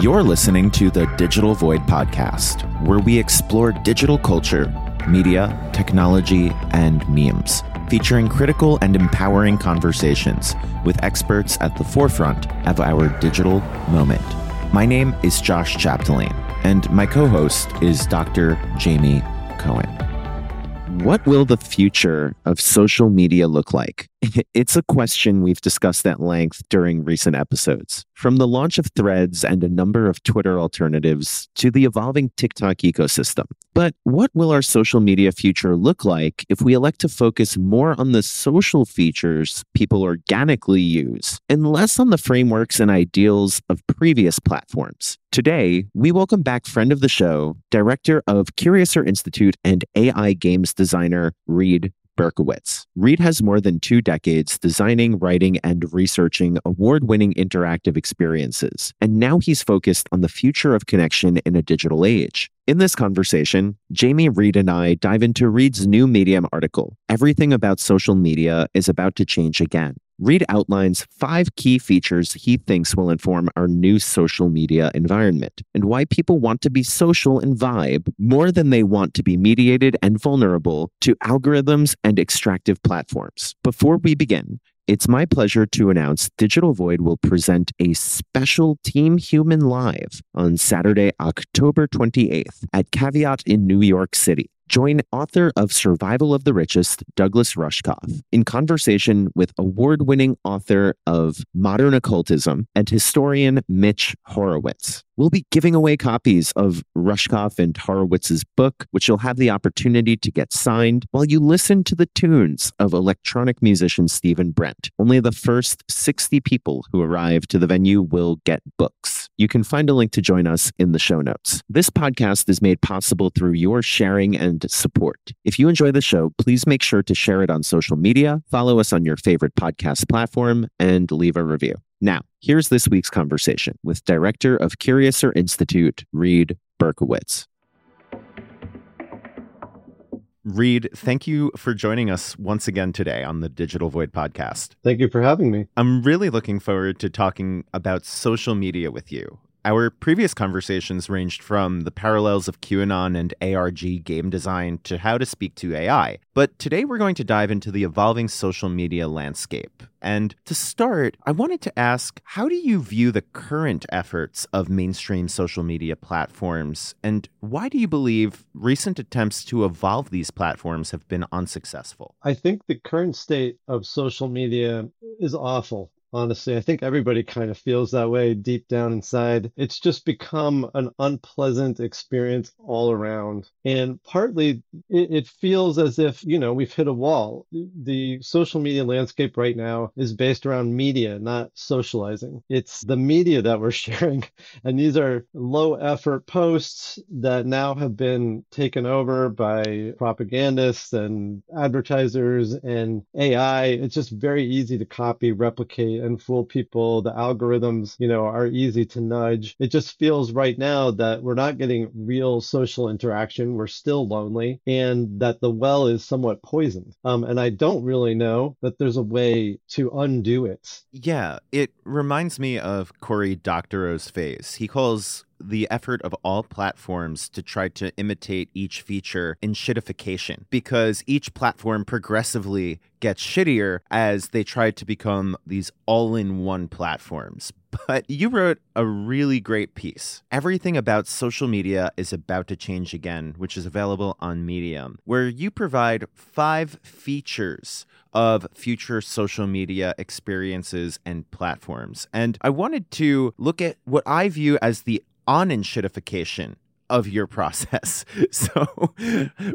You're listening to the Digital Void podcast, where we explore digital culture, media, technology, and memes, featuring critical and empowering conversations with experts at the forefront of our digital moment. My name is Josh Chapdelaine, and my co host is Dr. Jamie Cohen. What will the future of social media look like? It's a question we've discussed at length during recent episodes. From the launch of threads and a number of Twitter alternatives to the evolving TikTok ecosystem. But what will our social media future look like if we elect to focus more on the social features people organically use and less on the frameworks and ideals of previous platforms? Today, we welcome back friend of the show, director of Curiouser Institute and AI games designer Reed Berkowitz. Reed has more than two decades designing, writing, and researching award winning interactive experiences, and now he's focused on the future of connection in a digital age. In this conversation, Jamie Reed and I dive into Reed's new Medium article Everything About Social Media is About to Change Again. Reed outlines five key features he thinks will inform our new social media environment and why people want to be social and vibe more than they want to be mediated and vulnerable to algorithms and extractive platforms. Before we begin, it's my pleasure to announce Digital Void will present a special Team Human Live on Saturday, October 28th at Caveat in New York City. Join author of Survival of the Richest, Douglas Rushkoff, in conversation with award winning author of Modern Occultism and historian Mitch Horowitz. We'll be giving away copies of Rushkoff and Horowitz's book, which you'll have the opportunity to get signed while you listen to the tunes of electronic musician Stephen Brent. Only the first 60 people who arrive to the venue will get books. You can find a link to join us in the show notes. This podcast is made possible through your sharing and support. If you enjoy the show, please make sure to share it on social media, follow us on your favorite podcast platform, and leave a review. Now, here's this week's conversation with director of Curiouser Institute, Reed Berkowitz. Reed, thank you for joining us once again today on the Digital Void podcast. Thank you for having me. I'm really looking forward to talking about social media with you. Our previous conversations ranged from the parallels of QAnon and ARG game design to how to speak to AI. But today we're going to dive into the evolving social media landscape. And to start, I wanted to ask how do you view the current efforts of mainstream social media platforms? And why do you believe recent attempts to evolve these platforms have been unsuccessful? I think the current state of social media is awful honestly. I think everybody kind of feels that way deep down inside. It's just become an unpleasant experience all around. And partly it, it, feels as if, you know, we've hit a wall. The social media landscape right now is based around media, not socializing. It's the media that we're sharing. And these are low effort posts that now have been taken over by propagandists and advertisers and AI. It's just very easy to copy, replicate, and fool people. The algorithms, you know, are easy to nudge. It just feels right now that we're not getting real social interaction. We're still lonely and that the well is somewhat poisoned. Um, and I don't really know that there's a way to undo it. Yeah, it reminds me of Cory Doctorow's phase. He calls the effort of all platforms to try to imitate each feature enshittification because each platform progressively gets shittier as they try to become these all in one platforms. But you wrote a really great piece. Everything about social media is about to change again, which is available on Medium, where you provide five features of future social media experiences and platforms. And I wanted to look at what I view as the on shitification of your process. So,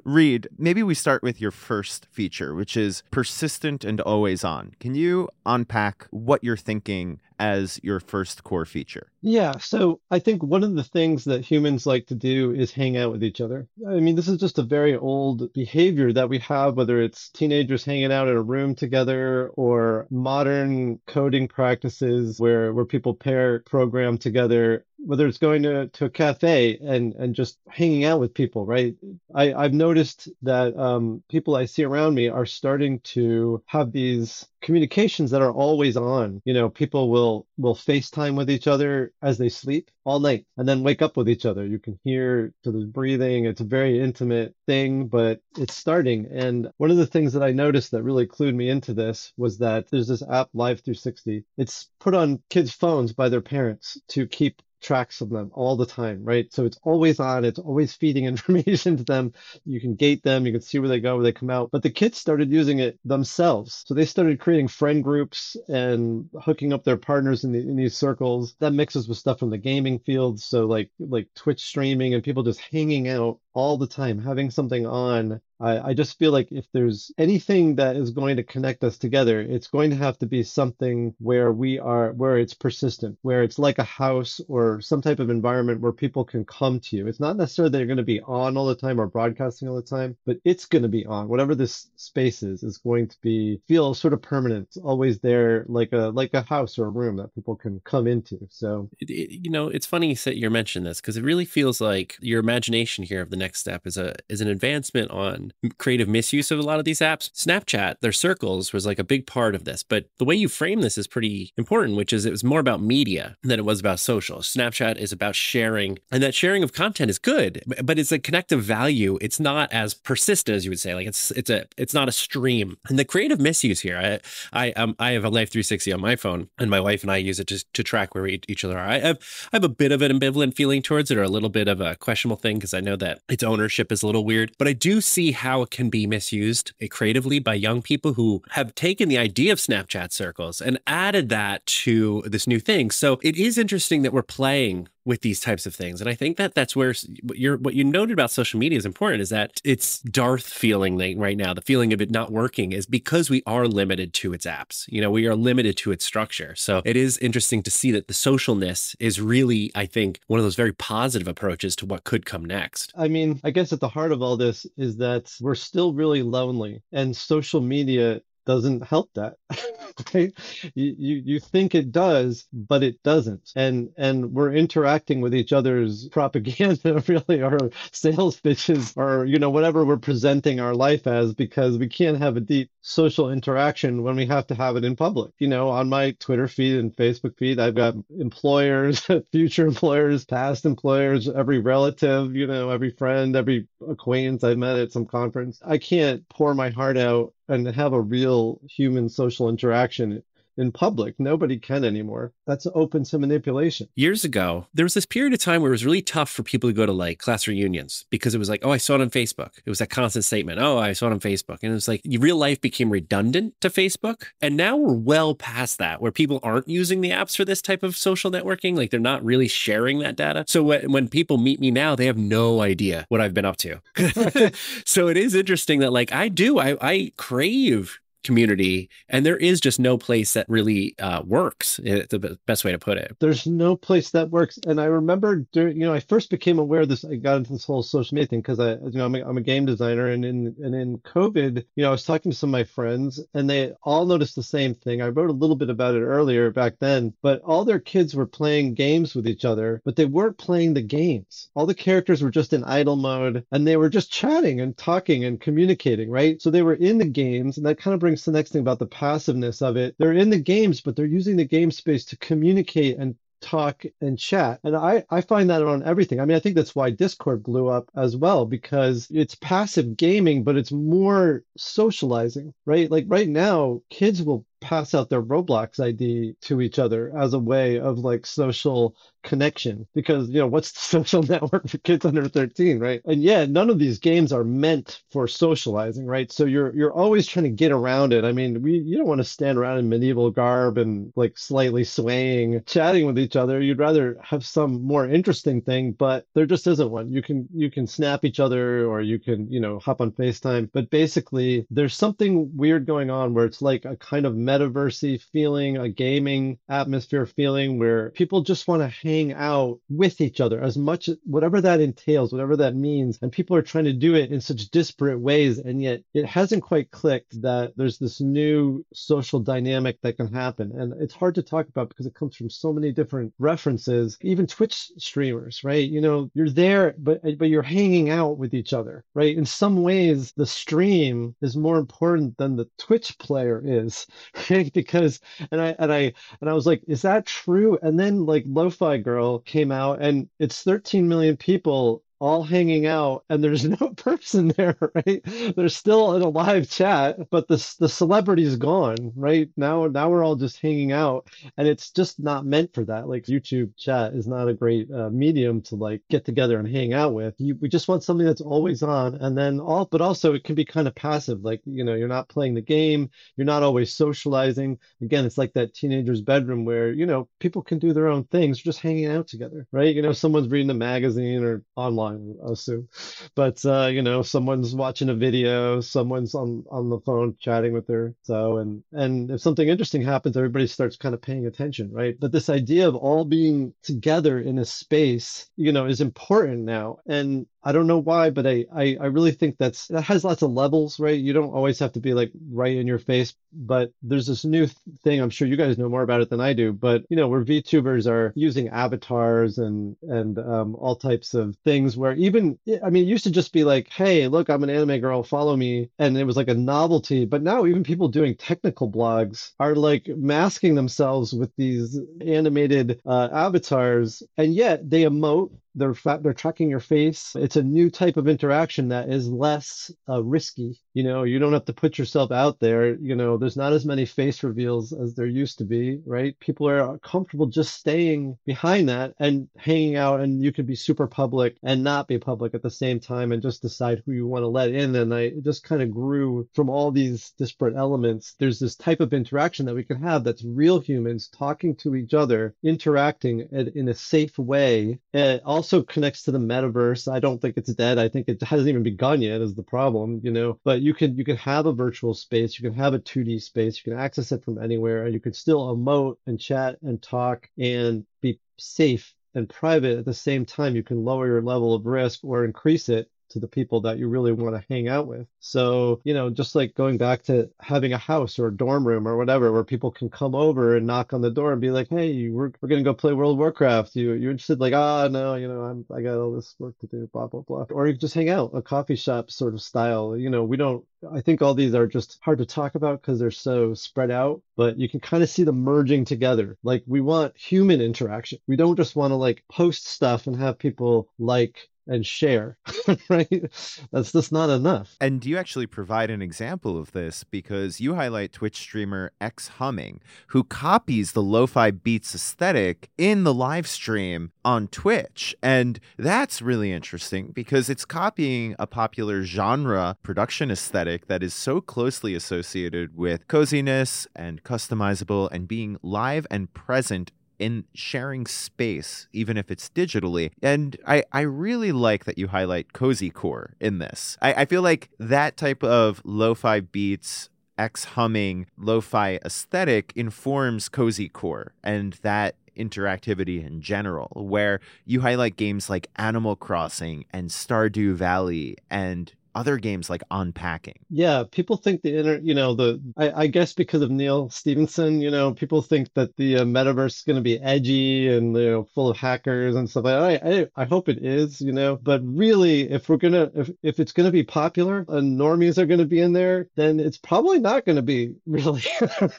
Reed, maybe we start with your first feature, which is persistent and always on. Can you unpack what you're thinking as your first core feature? Yeah, so I think one of the things that humans like to do is hang out with each other. I mean, this is just a very old behavior that we have, whether it's teenagers hanging out in a room together or modern coding practices where, where people pair program together whether it's going to, to a cafe and, and just hanging out with people, right? I, I've noticed that um, people I see around me are starting to have these communications that are always on. You know, people will will FaceTime with each other as they sleep all night and then wake up with each other. You can hear to the breathing. It's a very intimate thing, but it's starting. And one of the things that I noticed that really clued me into this was that there's this app Life360. It's put on kids' phones by their parents to keep tracks of them all the time, right? So it's always on, it's always feeding information to them. You can gate them, you can see where they go, where they come out. But the kids started using it themselves. So they started creating friend groups and hooking up their partners in, the, in these circles. That mixes with stuff from the gaming field. So like like Twitch streaming and people just hanging out all the time, having something on I, I just feel like if there's anything that is going to connect us together, it's going to have to be something where we are, where it's persistent, where it's like a house or some type of environment where people can come to you. It's not necessarily they're going to be on all the time or broadcasting all the time, but it's going to be on. Whatever this space is, is going to be feel sort of permanent, always there, like a like a house or a room that people can come into. So, it, it, you know, it's funny that you're mentioning this because it really feels like your imagination here of the next step is a is an advancement on creative misuse of a lot of these apps. Snapchat, their circles was like a big part of this, but the way you frame this is pretty important, which is it was more about media than it was about social. Snapchat is about sharing, and that sharing of content is good, but it's a connective value. It's not as persistent as you would say. Like it's it's a it's not a stream. And the creative misuse here, I I um I have a Life 360 on my phone, and my wife and I use it to to track where we, each other are. I have I have a bit of an ambivalent feeling towards it, or a little bit of a questionable thing because I know that its ownership is a little weird, but I do see how it can be misused eh, creatively by young people who have taken the idea of Snapchat circles and added that to this new thing. So it is interesting that we're playing with these types of things. And I think that that's where what you what you noted about social media is important is that it's Darth feeling right now. The feeling of it not working is because we are limited to its apps. You know, we are limited to its structure. So it is interesting to see that the socialness is really, I think, one of those very positive approaches to what could come next. I mean, I guess at the heart of all this is that we're still really lonely and social media doesn't help that you you think it does but it doesn't. And and we're interacting with each other's propaganda really or sales pitches or you know whatever we're presenting our life as because we can't have a deep social interaction when we have to have it in public. You know on my twitter feed and facebook feed i've got employers future employers past employers every relative you know every friend every acquaintance i've met at some conference. I can't pour my heart out and have a real human social interaction in public. Nobody can anymore. That's open to manipulation. Years ago, there was this period of time where it was really tough for people to go to like class reunions because it was like, oh, I saw it on Facebook. It was that constant statement, oh, I saw it on Facebook. And it was like real life became redundant to Facebook. And now we're well past that where people aren't using the apps for this type of social networking. Like they're not really sharing that data. So when, when people meet me now, they have no idea what I've been up to. so it is interesting that like I do, I, I crave community and there is just no place that really uh, works it's the best way to put it. There's no place that works and i remember during you know i first became aware of this i got into this whole social media thing because i you know I'm a, I'm a game designer and in and in covid you know i was talking to some of my friends and they all noticed the same thing. I wrote a little bit about it earlier back then but all their kids were playing games with each other but they weren't playing the games. All the characters were just in idle mode and they were just chatting and talking and communicating right? So they were in the games and that kind of brings brings the next thing about the passiveness of it. They're in the games, but they're using the game space to communicate and talk and chat. And I, I find that on everything. I mean, I think that's why Discord blew up as well, because it's passive gaming, but it's more socializing, right? Like right now, kids will pass out their Roblox ID to each other as a way of like social connection. Because you know what's the social network for kids under 13 right? And yeah none of these games are meant for socializing right? So you're you're always trying to get around it. I mean we you don't want to stand around in medieval garb and like slightly swaying chatting with each other. You'd rather have some more interesting thing but there just isn't one. You can you can snap each other or you can you know hop on facetime. But basically there's something weird going on where it's like a kind of metaversey feeling, a gaming atmosphere feeling where people just want to hang out with each other as much whatever that entails, whatever that means. And people are trying to do it in such disparate ways. And yet it hasn't quite clicked that there's this new social dynamic that can happen. And it's hard to talk about because it comes from so many different references, even Twitch streamers, right? You know, you're there, but but you're hanging out with each other, right? In some ways, the stream is more important than the Twitch player is? Because and I and I and I was like, is that true? And then like Lo-Fi Girl came out and it's 13 million people all hanging out and there's no person there right? There's still in a live chat but the the celebrity's gone right? Now now we're all just hanging out and it's just not meant for that. Like youtube chat is not a great uh, medium to like get together and hang out with. You, we just want something that's always on and then all but also it can be kind of passive. Like you know you're not playing the game you're not always socializing. Again it's like that teenager's bedroom where you know people can do their own things just hanging out together right? You know someone's reading a magazine or online online, I assume. But uh, you know, someone's watching a video, someone's on on the phone chatting with her. So and and if something interesting happens, everybody starts kind of paying attention, right? But this idea of all being together in a space, you know, is important now. And I don't know why, but I, I, I really think that's that has lots of levels, right? You don't always have to be like right in your face, but there's this new thing. I'm sure you guys know more about it than I do, but you know, where VTubers are using avatars and and um, all types of things. Where even I mean, it used to just be like, hey, look, I'm an anime girl, follow me, and it was like a novelty. But now even people doing technical blogs are like masking themselves with these animated uh, avatars, and yet they emote they're they're tracking your face. It's a new type of interaction that is less uh, risky. You know, you don't have to put yourself out there. You know, there's not as many face reveals as there used to be, right? People are comfortable just staying behind that and hanging out, and you can be super public and not be public at the same time, and just decide who you want to let in. And I just kind of grew from all these disparate elements. There's this type of interaction that we can have that's real humans talking to each other, interacting in a safe way, it also connects to the metaverse. I don't think it's dead. I think it hasn't even begun yet is the problem, you know. But you can you could have a virtual space, you can have a 2D space, you can access it from anywhere, and you can still emote and chat and talk and be safe and private at the same time. You can lower your level of risk or increase it to the people that you really want to hang out with. So, you know, just like going back to having a house or a dorm room or whatever, where people can come over and knock on the door and be like, "Hey, we're we're gonna go play World of Warcraft. You you interested?" Like, ah, oh, no, you know, I'm I got all this work to do, blah blah blah. Or you just hang out, a coffee shop sort of style. You know, we don't. I think all these are just hard to talk about because they're so spread out, but you can kind of see them merging together. Like we want human interaction. We don't just want to like post stuff and have people like and share, right? That's just not enough. And do you actually provide an example of this because you highlight Twitch streamer X Humming, who copies the lo fi beats aesthetic in the live stream on Twitch. And that's really interesting because it's copying a popular genre production aesthetic that is so closely associated with coziness and customizable and being live and present in sharing space, even if it's digitally. And I, I really like that you highlight cozy core in this. I, I feel like that type of lo fi beats, X humming, lo fi aesthetic informs cozy core and that interactivity in general, where you highlight games like Animal Crossing and Stardew Valley and other games like unpacking. Yeah people think the inner you know the I, I, guess because of neal stephenson you know people think that the uh, metaverse is going to be edgy and you know full of hackers and stuff like that. I, I, I hope it is you know but really if we're gonna if, if it's gonna be popular and normies are gonna be in there then it's probably not gonna be really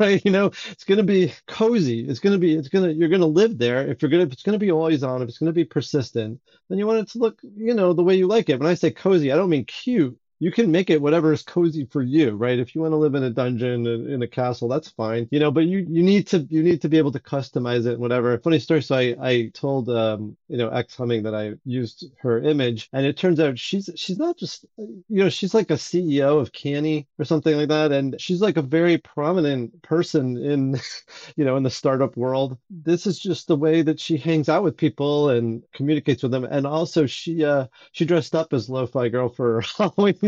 right you know it's gonna be cozy. It's gonna be it's gonna you're gonna live there. If you're gonna if it's gonna be always on if it's gonna be persistent then you want it to look you know the way you like it. When i say cozy i don't mean cute you can make it whatever is cozy for you, right? If you want to live in a dungeon in a castle, that's fine, you know. But you you need to you need to be able to customize it, whatever. Funny story. So I I told um you know X Humming that I used her image, and it turns out she's she's not just you know she's like a CEO of Canny or something like that, and she's like a very prominent person in you know in the startup world. This is just the way that she hangs out with people and communicates with them, and also she uh she dressed up as Lo-Fi Girl for Halloween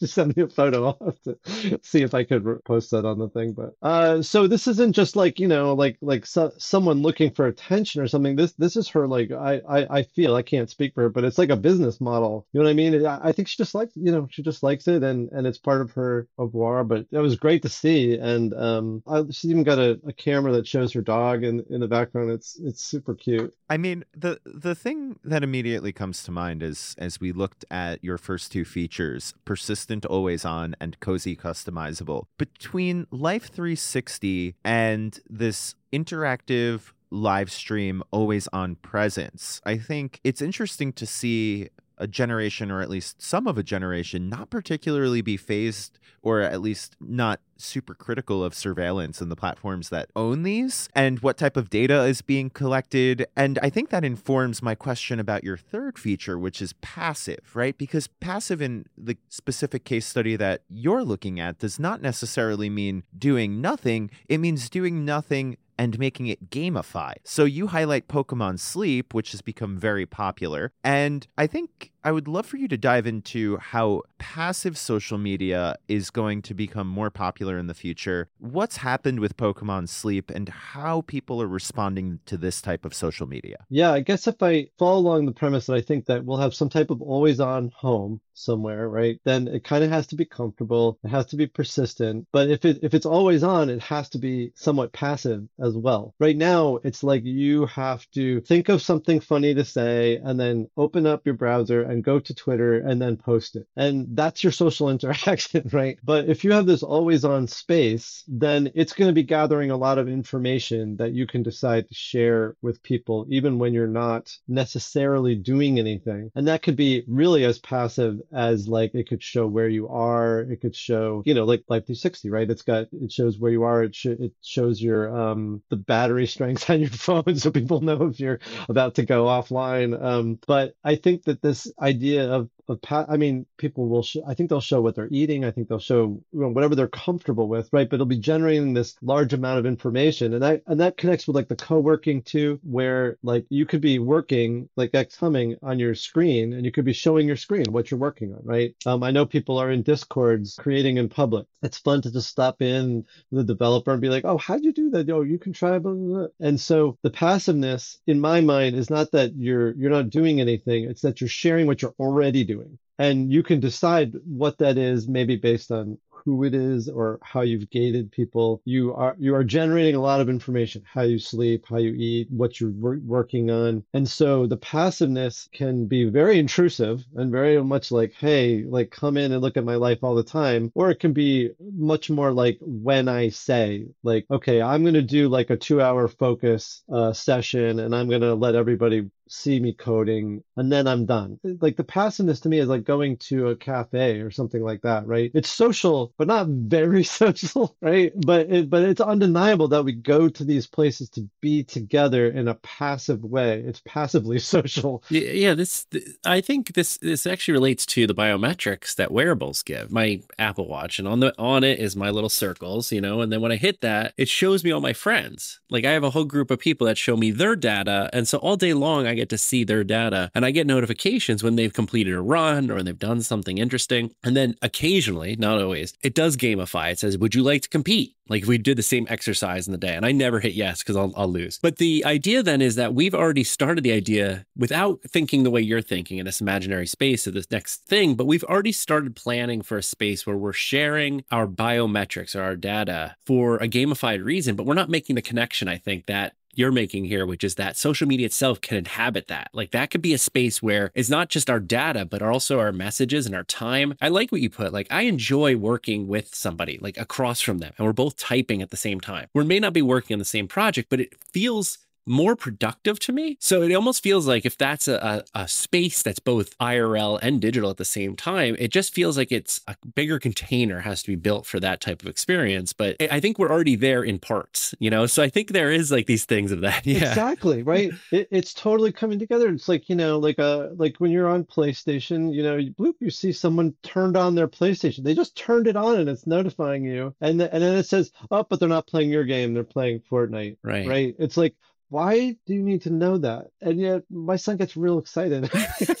send me a photo. Have to see if I could post that on the thing. But uh, so this isn't just like you know like like so, someone looking for attention or something. This this is her like I, I I feel I can't speak for her, but it's like a business model. You know what I mean? I, I think she just likes you know she just likes it and and it's part of her avoir. But it was great to see, and um, I, she's even got a, a camera that shows her dog in in the background. It's it's super cute. I mean the the thing that immediately comes to mind is as we looked at your first two features, persistent, always on, and cozy customizable. Between Life 360 and this interactive live stream always on presence. I think it's interesting to see a generation, or at least some of a generation, not particularly be phased or at least not super critical of surveillance and the platforms that own these and what type of data is being collected. And I think that informs my question about your third feature, which is passive, right? Because passive in the specific case study that you're looking at does not necessarily mean doing nothing, it means doing nothing and making it gamify. So you highlight Pokemon Sleep, which has become very popular. And I think I would love for you to dive into how passive social media is going to become more popular in the future. What's happened with Pokemon Sleep and how people are responding to this type of social media? Yeah, I guess if I follow along the premise that I think that we'll have some type of always on home somewhere, right? Then it kind of has to be comfortable. It has to be persistent. But if it if it's always on, it has to be somewhat passive as well. Right now, it's like you have to think of something funny to say and then open up your browser and go to Twitter and then post it. And that's your social interaction, right? But if you have this always on space, then it's going to be gathering a lot of information that you can decide to share with people, even when you're not necessarily doing anything. And that could be really as passive as like it could show where you are. It could show, you know, like Life 360, right? It's got, it shows where you are. It, sh- it shows your, um, the battery strength on your phone so people know if you're about to go offline. Um, but I think that this idea of of I mean, people will. Sh- I think they'll show what they're eating. I think they'll show you know, whatever they're comfortable with, right? But it'll be generating this large amount of information, and that and that connects with like the co-working too, where like you could be working like X humming on your screen, and you could be showing your screen what you're working on, right? Um, I know people are in discords creating in public. It's fun to just stop in the developer and be like, oh, how'd you do that? Oh, you can try blah, blah, blah. And so the passiveness, in my mind, is not that you're you're not doing anything. It's that you're sharing what you're already doing and you can decide what that is maybe based on who it is or how you've gated people. You are you are generating a lot of information: how you sleep, how you eat, what you're wor- working on, and so the passiveness can be very intrusive and very much like, hey, like come in and look at my life all the time, or it can be much more like when I say, like, okay, I'm going to do like a two-hour focus uh, session, and I'm going to let everybody see me coding and then I'm done. Like the passiveness to me is like going to a cafe or something like that, right? It's social, but not very social, right? But it, but it's undeniable that we go to these places to be together in a passive way. It's passively social. Yeah, this I think this this actually relates to the biometrics that wearables give. My Apple Watch and on the on it is my little circles, you know, and then when I hit that, it shows me all my friends. Like I have a whole group of people that show me their data, and so all day long I get to see their data and I get notifications when they've completed a run or they've done something interesting. And then occasionally, not always, it does gamify. It says, Would you like to compete? Like if we did the same exercise in the day, and I never hit yes because I'll, I'll lose. But the idea then is that we've already started the idea without thinking the way you're thinking in this imaginary space of this next thing, but we've already started planning for a space where we're sharing our biometrics or our data for a gamified reason, but we're not making the connection, I think, that you're making here, which is that social media itself can inhabit that. Like that could be a space where it's not just our data, but also our messages and our time. I like what you put. Like I enjoy working with somebody like across from them and we're both typing at the same time. We may not be working on the same project, but it feels more productive to me. So it almost feels like if that's a, a, a, space that's both IRL and digital at the same time, it just feels like it's a bigger container has to be built for that type of experience. But I think we're already there in parts, you know? So I think there is like these things of that. Yeah. Exactly. Right. it, it's totally coming together. It's like, you know, like a, uh, like when you're on PlayStation, you know, you, bloop, you see someone turned on their PlayStation. They just turned it on and it's notifying you. And, and then it says, oh, but they're not playing your game. They're playing Fortnite. Right. Right. It's like, why do you need to know that? And yet my son gets real excited.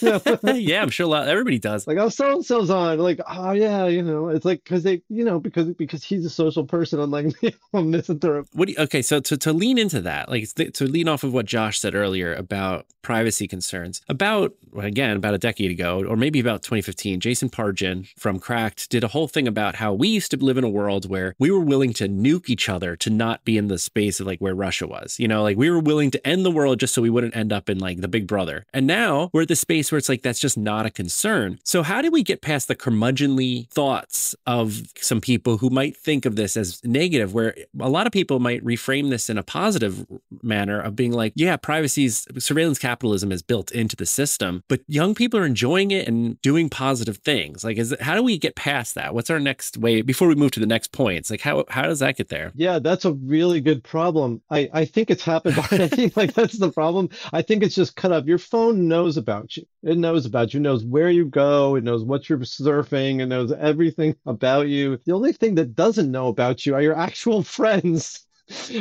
yeah, I'm sure a lot, everybody does. Like, oh, so and so's on. Like, oh yeah, you know, it's like because they, you know, because because he's a social person, unlike me, I'm misanthrope. What do you, okay, so to to lean into that, like to lean off of what Josh said earlier about privacy concerns, about again about a decade ago, or maybe about 2015, Jason Pargin from Cracked did a whole thing about how we used to live in a world where we were willing to nuke each other to not be in the space of like where Russia was. You know, like we were willing to end the world just so we wouldn't end up in like the Big Brother. And now we're at the space where it's like that's just not a concern. So how do we get past the curmudgeonly thoughts of some people who might think of this as negative, where a lot of people might reframe this in a positive manner of being like, yeah, privacy's surveillance capitalism is built into the system, but young people are enjoying it and doing positive things. Like, is how do we get past that? What's our next way before we move to the next points? Like, how how does that get there? Yeah, that's a really good problem. I I think it's happened. like that's the problem. I think it's just cut up. Your phone knows about you. It knows about you. It knows where you go. It knows what you're surfing. It knows everything about you. The only thing that doesn't know about you are your actual friends.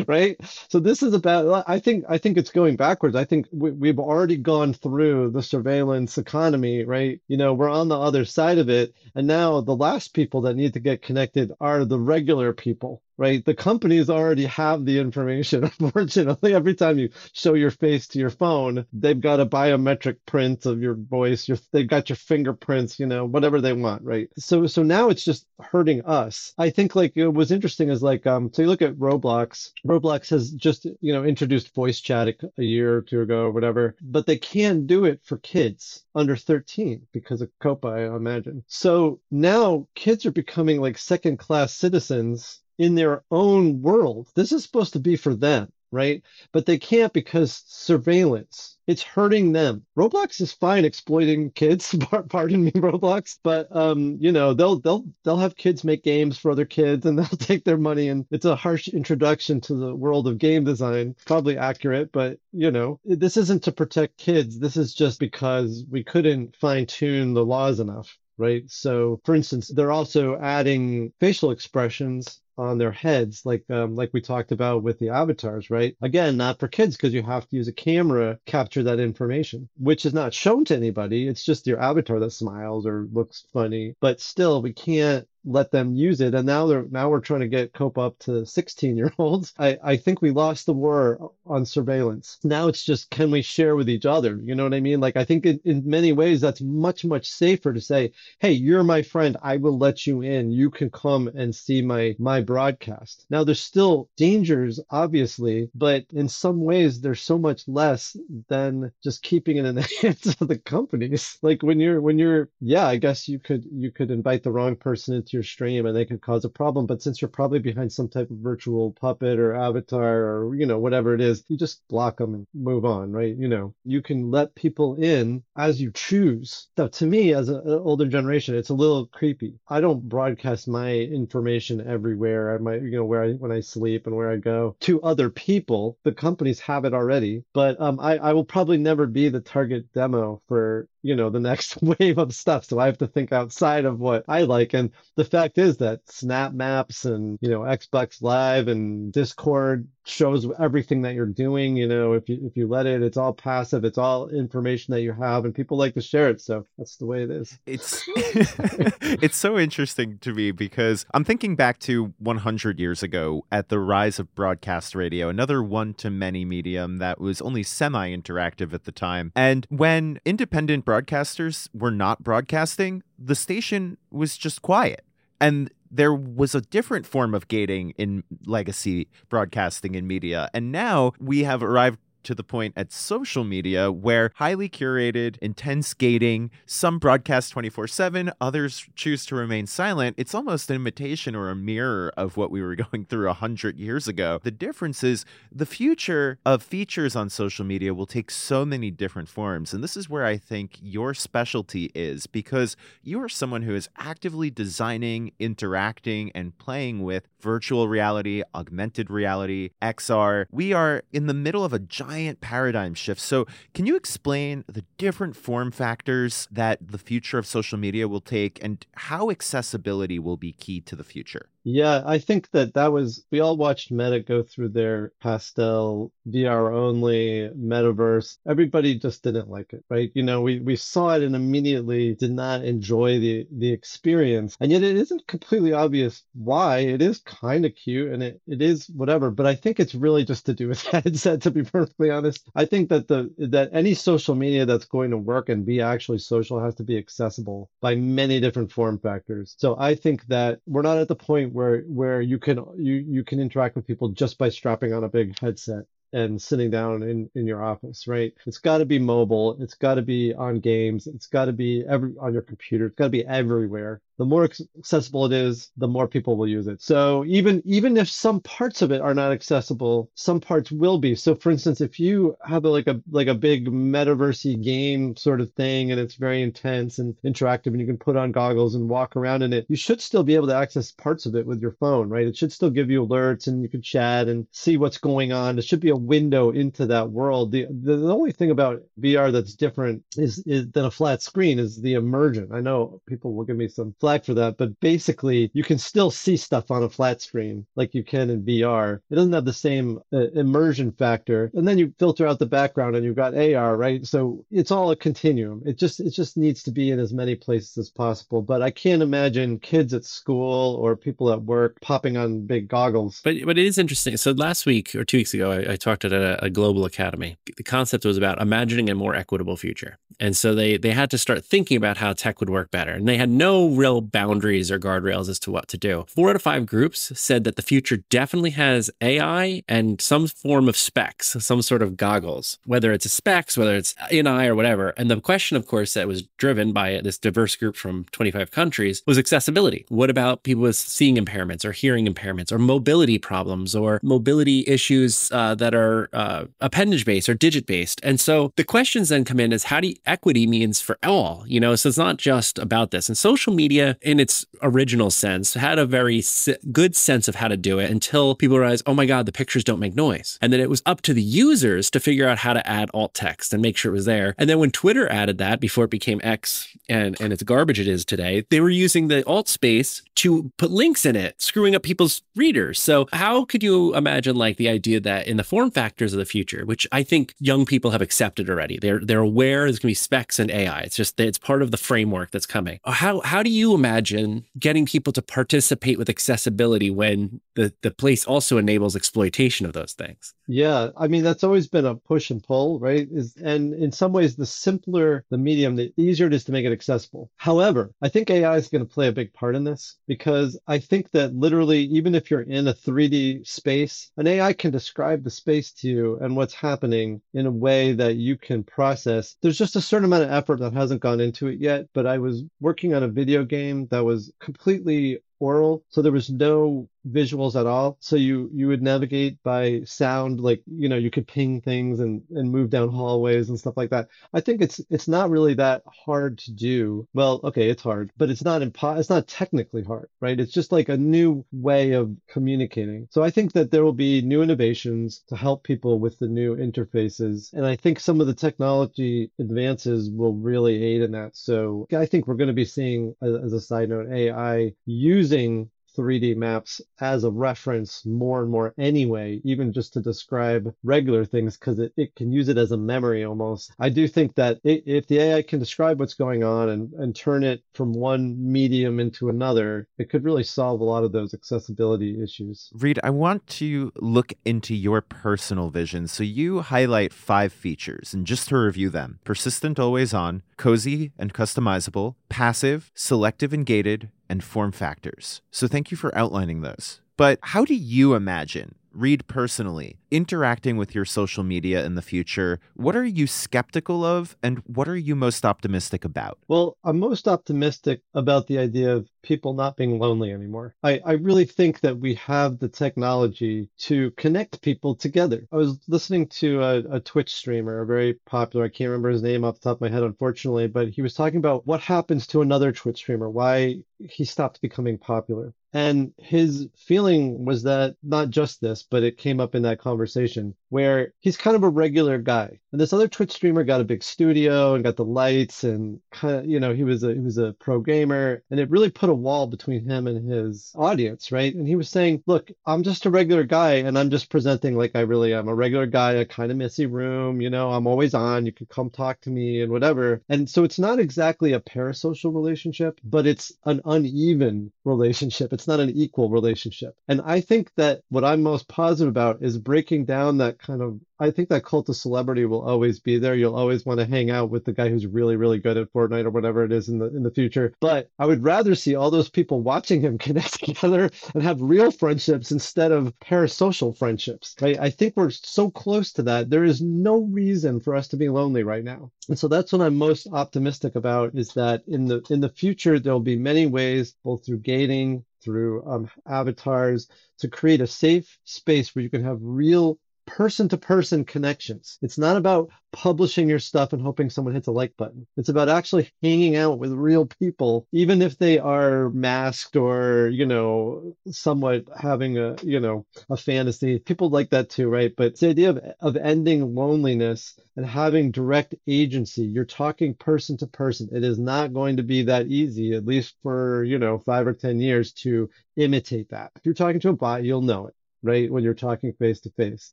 right so this is about i think i think it's going backwards i think we, we've already gone through the surveillance economy right you know we're on the other side of it and now the last people that need to get connected are the regular people right? The companies already have the information. Unfortunately, every time you show your face to your phone, they've got a biometric print of your voice. Your, they've got your fingerprints, you know, whatever they want, right? So, so now it's just hurting us. I think like it was interesting is like, um, so you look at Roblox. Roblox has just, you know, introduced voice chat a, a year or two ago or whatever, but they can do it for kids under 13 because of COPPA, I imagine. So now kids are becoming like second class citizens in their own world. This is supposed to be for them, right? But they can't because surveillance. It's hurting them. Roblox is fine exploiting kids. Pardon me, Roblox, but um, you know they'll they'll they'll have kids make games for other kids, and they'll take their money. And it's a harsh introduction to the world of game design. Probably accurate, but you know this isn't to protect kids. This is just because we couldn't fine tune the laws enough right? So, for instance, they're also adding facial expressions on their heads, like um, like we talked about with the avatars, right? Again, not for kids because you have to use a camera capture that information, which is not shown to anybody. It's just your avatar that smiles or looks funny, but still, we can't let them use it. And now they're now we're trying to get cope up to 16 year olds I, I think we lost the war on surveillance. Now it's just can we share with each other? You know what i mean? Like i think in, in many ways that's much much safer to say hey you're my friend. I will let you in. You can come and see my my broadcast. Now there's still dangers obviously but in some ways there's so much less than just keeping it in the hands of the companies. Like when you're when you're yeah i guess you could you could invite the wrong person into your stream and they could cause a problem. But since you're probably behind some type of virtual puppet or avatar or, you know, whatever it is, you just block them and move on, right? You know, you can let people in as you choose. So to me, as an older generation, it's a little creepy. I don't broadcast my information everywhere. I might, you know, where I, when I sleep and where I go to other people. The companies have it already, but um, I, I will probably never be the target demo for you know the next wave of stuff. So i have to think outside of what i like. And the fact is that snap maps and you know xbox live and discord shows everything that you're doing you know if you if you let it it's all passive it's all information that you have and people like to share it. So that's the way it is. It's it's so interesting to me because i'm thinking back to 100 years ago at the rise of broadcast radio another one to many medium that was only semi interactive at the time. And when independent broadcasters were not broadcasting the station was just quiet and there was a different form of gating in legacy broadcasting and media. And now we have arrived to the point at social media where highly curated, intense gating, some broadcast 24 7, others choose to remain silent. It's almost an imitation or a mirror of what we were going through 100 years ago. The difference is the future of features on social media will take so many different forms. And this is where I think your specialty is because you are someone who is actively designing, interacting, and playing with virtual reality, augmented reality, XR. We are in the middle of a giant paradigm shift. So, can you explain the different form factors that the future of social media will take and how accessibility will be key to the future? Yeah, I think that that was, we all watched Meta go through their pastel VR only metaverse. Everybody just didn't like it, right? You know, we, we saw it and immediately did not enjoy the, the experience. And yet it isn't completely obvious why. It is kind of cute and it, it is whatever, but I think it's really just to do with headset, to be perfectly honest. I think that the, that any social media that's going to work and be actually social has to be accessible by many different form factors. So I think that we're not at the point where where you can you you can interact with people just by strapping on a big headset and sitting down in, in your office, right? It's got to be mobile. It's got to be on games. It's got to be every on your computer. It's got to be everywhere the more accessible it is, the more people will use it. So even even if some parts of it are not accessible, some parts will be. So for instance, if you have a, like a like a big metaversey game sort of thing and it's very intense and interactive and you can put on goggles and walk around in it, you should still be able to access parts of it with your phone, right? It should still give you alerts and you can chat and see what's going on. It should be a window into that world. The the, the only thing about VR that's different is, is than a flat screen is the immersion. I know people will give me some flack for that, but basically you can still see stuff on a flat screen like you can in VR. It doesn't have the same uh, immersion factor. And then you filter out the background and you've got AR, right? So it's all a continuum. It just it just needs to be in as many places as possible. But I can't imagine kids at school or people at work popping on big goggles. But but it is interesting. So last week or two weeks ago, I, I talked at a, a global academy. The concept was about imagining a more equitable future, and so they they had to start thinking about how tech would work better, and they had no real boundaries or guardrails as to what to do. Four out of five groups said that the future definitely has AI and some form of specs, some sort of goggles, whether it's a specs, whether it's in eye or whatever. And the question, of course, that was driven by this diverse group from 25 countries was accessibility. What about people with seeing impairments or hearing impairments or mobility problems or mobility issues uh, that are uh, appendage based or digit based? And so the questions then come in is how do you, equity means for all, you know, so it's not just about this. And social media in its original sense, had a very good sense of how to do it until people realized, oh my God, the pictures don't make noise. And then it was up to the users to figure out how to add alt text and make sure it was there. And then when Twitter added that before it became X and, and it's garbage it is today, they were using the alt space to put links in it, screwing up people's readers. So how could you imagine like the idea that in the form factors of the future, which I think young people have accepted already, they're they're aware there's gonna be specs and AI. It's just it's part of the framework that's coming. How how do you imagine getting people to participate with accessibility when the, the place also enables exploitation of those things. Yeah, I mean that's always been a push and pull, right? Is and in some ways the simpler the medium, the easier it is to make it accessible. However, I think AI is going to play a big part in this because I think that literally even if you're in a 3D space, an AI can describe the space to you and what's happening in a way that you can process. There's just a certain amount of effort that hasn't gone into it yet, but I was working on a video game that was completely oral. So there was no visuals at all. So you you would navigate by sound, like you know you could ping things and and move down hallways and stuff like that. I think it's it's not really that hard to do. Well, okay, it's hard, but it's not impo- It's not technically hard, right? It's just like a new way of communicating. So I think that there will be new innovations to help people with the new interfaces, and I think some of the technology advances will really aid in that. So I think we're going to be seeing, as a side note, AI using 3D maps as a reference more and more anyway, even just to describe regular things, because it, it can use it as a memory almost. I do think that it, if the AI can describe what's going on and, and turn it from one medium into another, it could really solve a lot of those accessibility issues. Reed, I want to look into your personal vision. So you highlight five features, and just to review them persistent, always on, cozy and customizable, passive, selective and gated, and form factors. So thank you for outlining those. But how do you imagine Reed personally, interacting with your social media in the future, what are you skeptical of and what are you most optimistic about? Well, I'm most optimistic about the idea of people not being lonely anymore. I, I really think that we have the technology to connect people together. I was listening to a, a Twitch streamer, a very popular, I can't remember his name off the top of my head, unfortunately, but he was talking about what happens to another Twitch streamer, why he stopped becoming popular. And his feeling was that not just this, but it came up in that conversation. where he's kind of a regular guy. And this other Twitch streamer got a big studio and got the lights and kind of, you know, he was a he was a pro gamer and it really put a wall between him and his audience, right? And he was saying, "Look, I'm just a regular guy and I'm just presenting like I really am. A regular guy, a kind of messy room, you know, I'm always on. You can come talk to me and whatever." And so it's not exactly a parasocial relationship, but it's an uneven relationship. It's not an equal relationship. And I think that what I'm most positive about is breaking down that kind of I think that cult of celebrity will always be there. You'll always want to hang out with the guy who's really, really good at Fortnite or whatever it is in the in the future. But I would rather see all those people watching him connect together and have real friendships instead of parasocial friendships. Right? I think we're so close to that. There is no reason for us to be lonely right now. And so that's what I'm most optimistic about is that in the in the future there'll be many ways, both through gating, through um, avatars, to create a safe space where you can have real person to person connections. It's not about publishing your stuff and hoping someone hits a like button. It's about actually hanging out with real people, even if they are masked or, you know, somewhat having a, you know, a fantasy. People like that too, right? But the idea of, of ending loneliness and having direct agency. You're talking person to person. It is not going to be that easy, at least for, you know, five or 10 years to imitate that. If you're talking to a bot, you'll know it right when you're talking face to face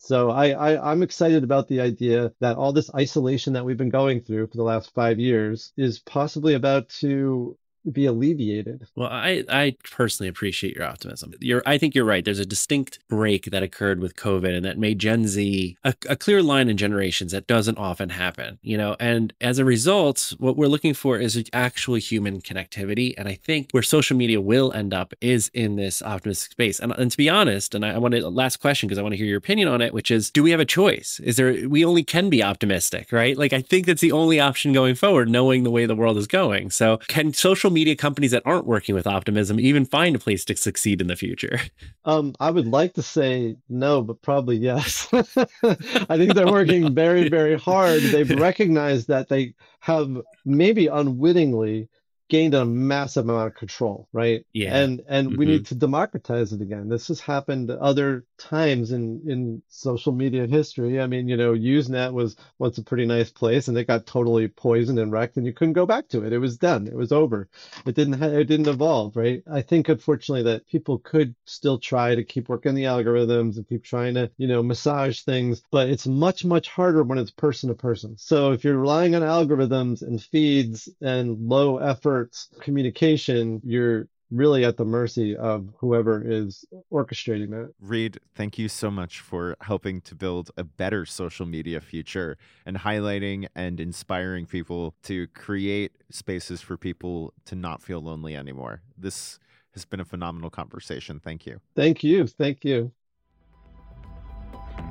so I, I i'm excited about the idea that all this isolation that we've been going through for the last five years is possibly about to be alleviated. Well, I, I personally appreciate your optimism. You're, I think you're right. There's a distinct break that occurred with COVID and that made Gen Z a, a clear line in generations that doesn't often happen, you know, and as a result, what we're looking for is actual human connectivity. And I think where social media will end up is in this optimistic space. And, and to be honest, and I, I want to last question because I want to hear your opinion on it, which is, do we have a choice? Is there, we only can be optimistic, right? Like, I think that's the only option going forward, knowing the way the world is going. So can social media companies that aren't working with optimism even find a place to succeed in the future? Um, I would like to say no, but probably yes. I think they're working very, very hard. They've recognized that they have maybe unwittingly gained a massive amount of control, right? Yeah. And and mm-hmm. we need to democratize it again. This has happened other times in in social media history. I mean, you know, Usenet was once a pretty nice place, and it got totally poisoned and wrecked, and you couldn't go back to it. It was done. It was over. It didn't ha- it didn't evolve, right? I think unfortunately that people could still try to keep working the algorithms and keep trying to you know massage things, but it's much much harder when it's person to person. So if you're relying on algorithms and feeds and low effort communication, you're really at the mercy of whoever is orchestrating that. Reed, thank you so much for helping to build a better social media future and highlighting and inspiring people to create spaces for people to not feel lonely anymore. This has been a phenomenal conversation. Thank you. Thank you. Thank you.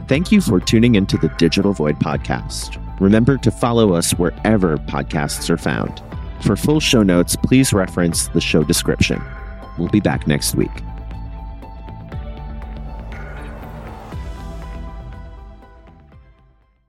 Thank you for tuning into the Digital Void podcast. Remember to follow us wherever podcasts are found. For full show notes, please reference the show description. We'll be back next week.